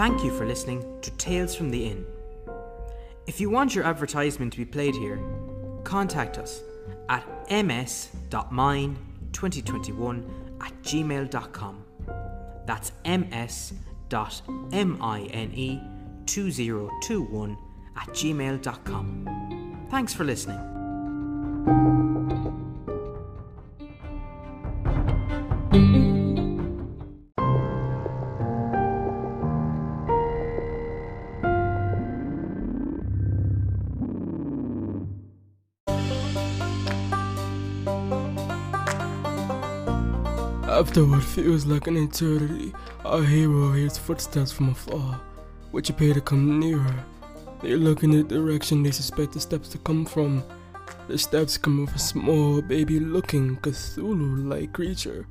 Thank you for listening to Tales from the Inn. If you want your advertisement to be played here, contact us at ms.mine2021 at gmail.com. That's ms.mine2021 at gmail.com. Thanks for listening. After what feels like an eternity, our hero hears footsteps from afar, which appear to come nearer. They look in the direction they suspect the steps to come from. The steps come of a small, baby-looking Cthulhu-like creature.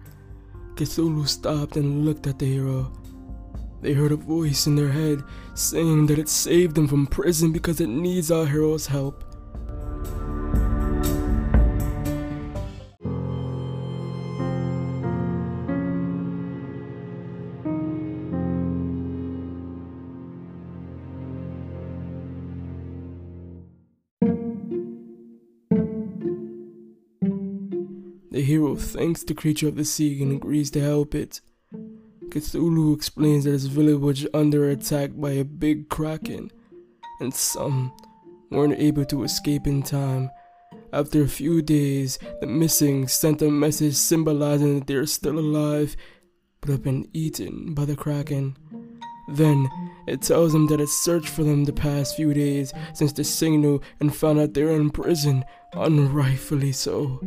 Cthulhu stopped and looked at the hero. They heard a voice in their head saying that it saved them from prison because it needs our hero's help. The hero thanks the creature of the sea and agrees to help it. Cthulhu explains that his village was under attack by a big kraken, and some weren't able to escape in time. After a few days, the missing sent a message symbolizing that they are still alive, but have been eaten by the kraken. Then it tells them that it searched for them the past few days since the signal and found out they're in prison, unrightfully so.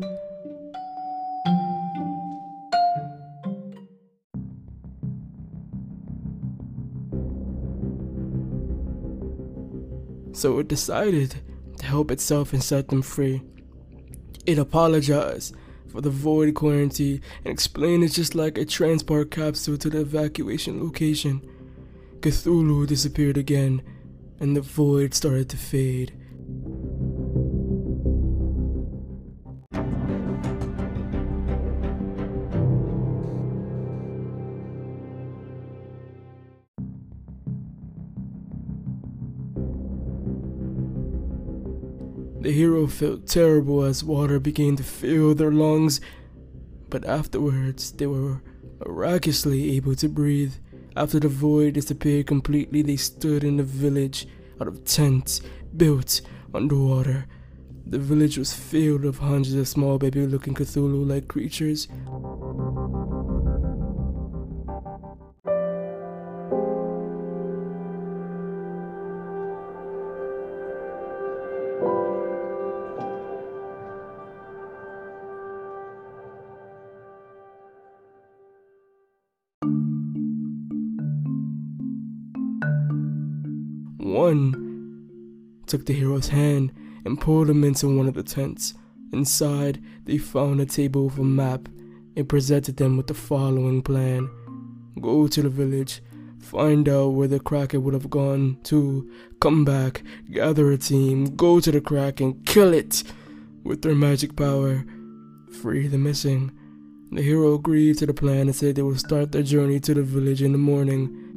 So it decided to help itself and set them free. It apologized for the void quarantine and explained it's just like a transport capsule to the evacuation location. Cthulhu disappeared again, and the void started to fade. The hero felt terrible as water began to fill their lungs, but afterwards they were miraculously able to breathe. After the void disappeared completely, they stood in a village out of tents built underwater. The village was filled with hundreds of small baby looking Cthulhu like creatures. One took the hero's hand and pulled him into one of the tents. Inside, they found a table with a map and presented them with the following plan Go to the village, find out where the Kraken would have gone to, come back, gather a team, go to the Kraken, and kill it with their magic power, free the missing. The hero agreed to the plan and said they would start their journey to the village in the morning.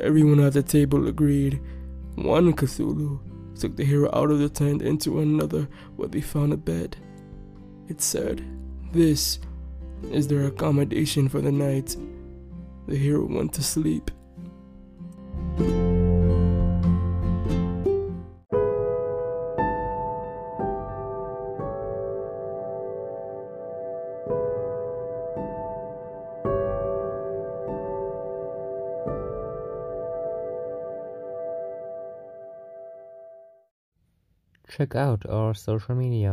Everyone at the table agreed. One Cthulhu took the hero out of the tent into another where they found a bed. It said, This is their accommodation for the night. The hero went to sleep. Check out our social media.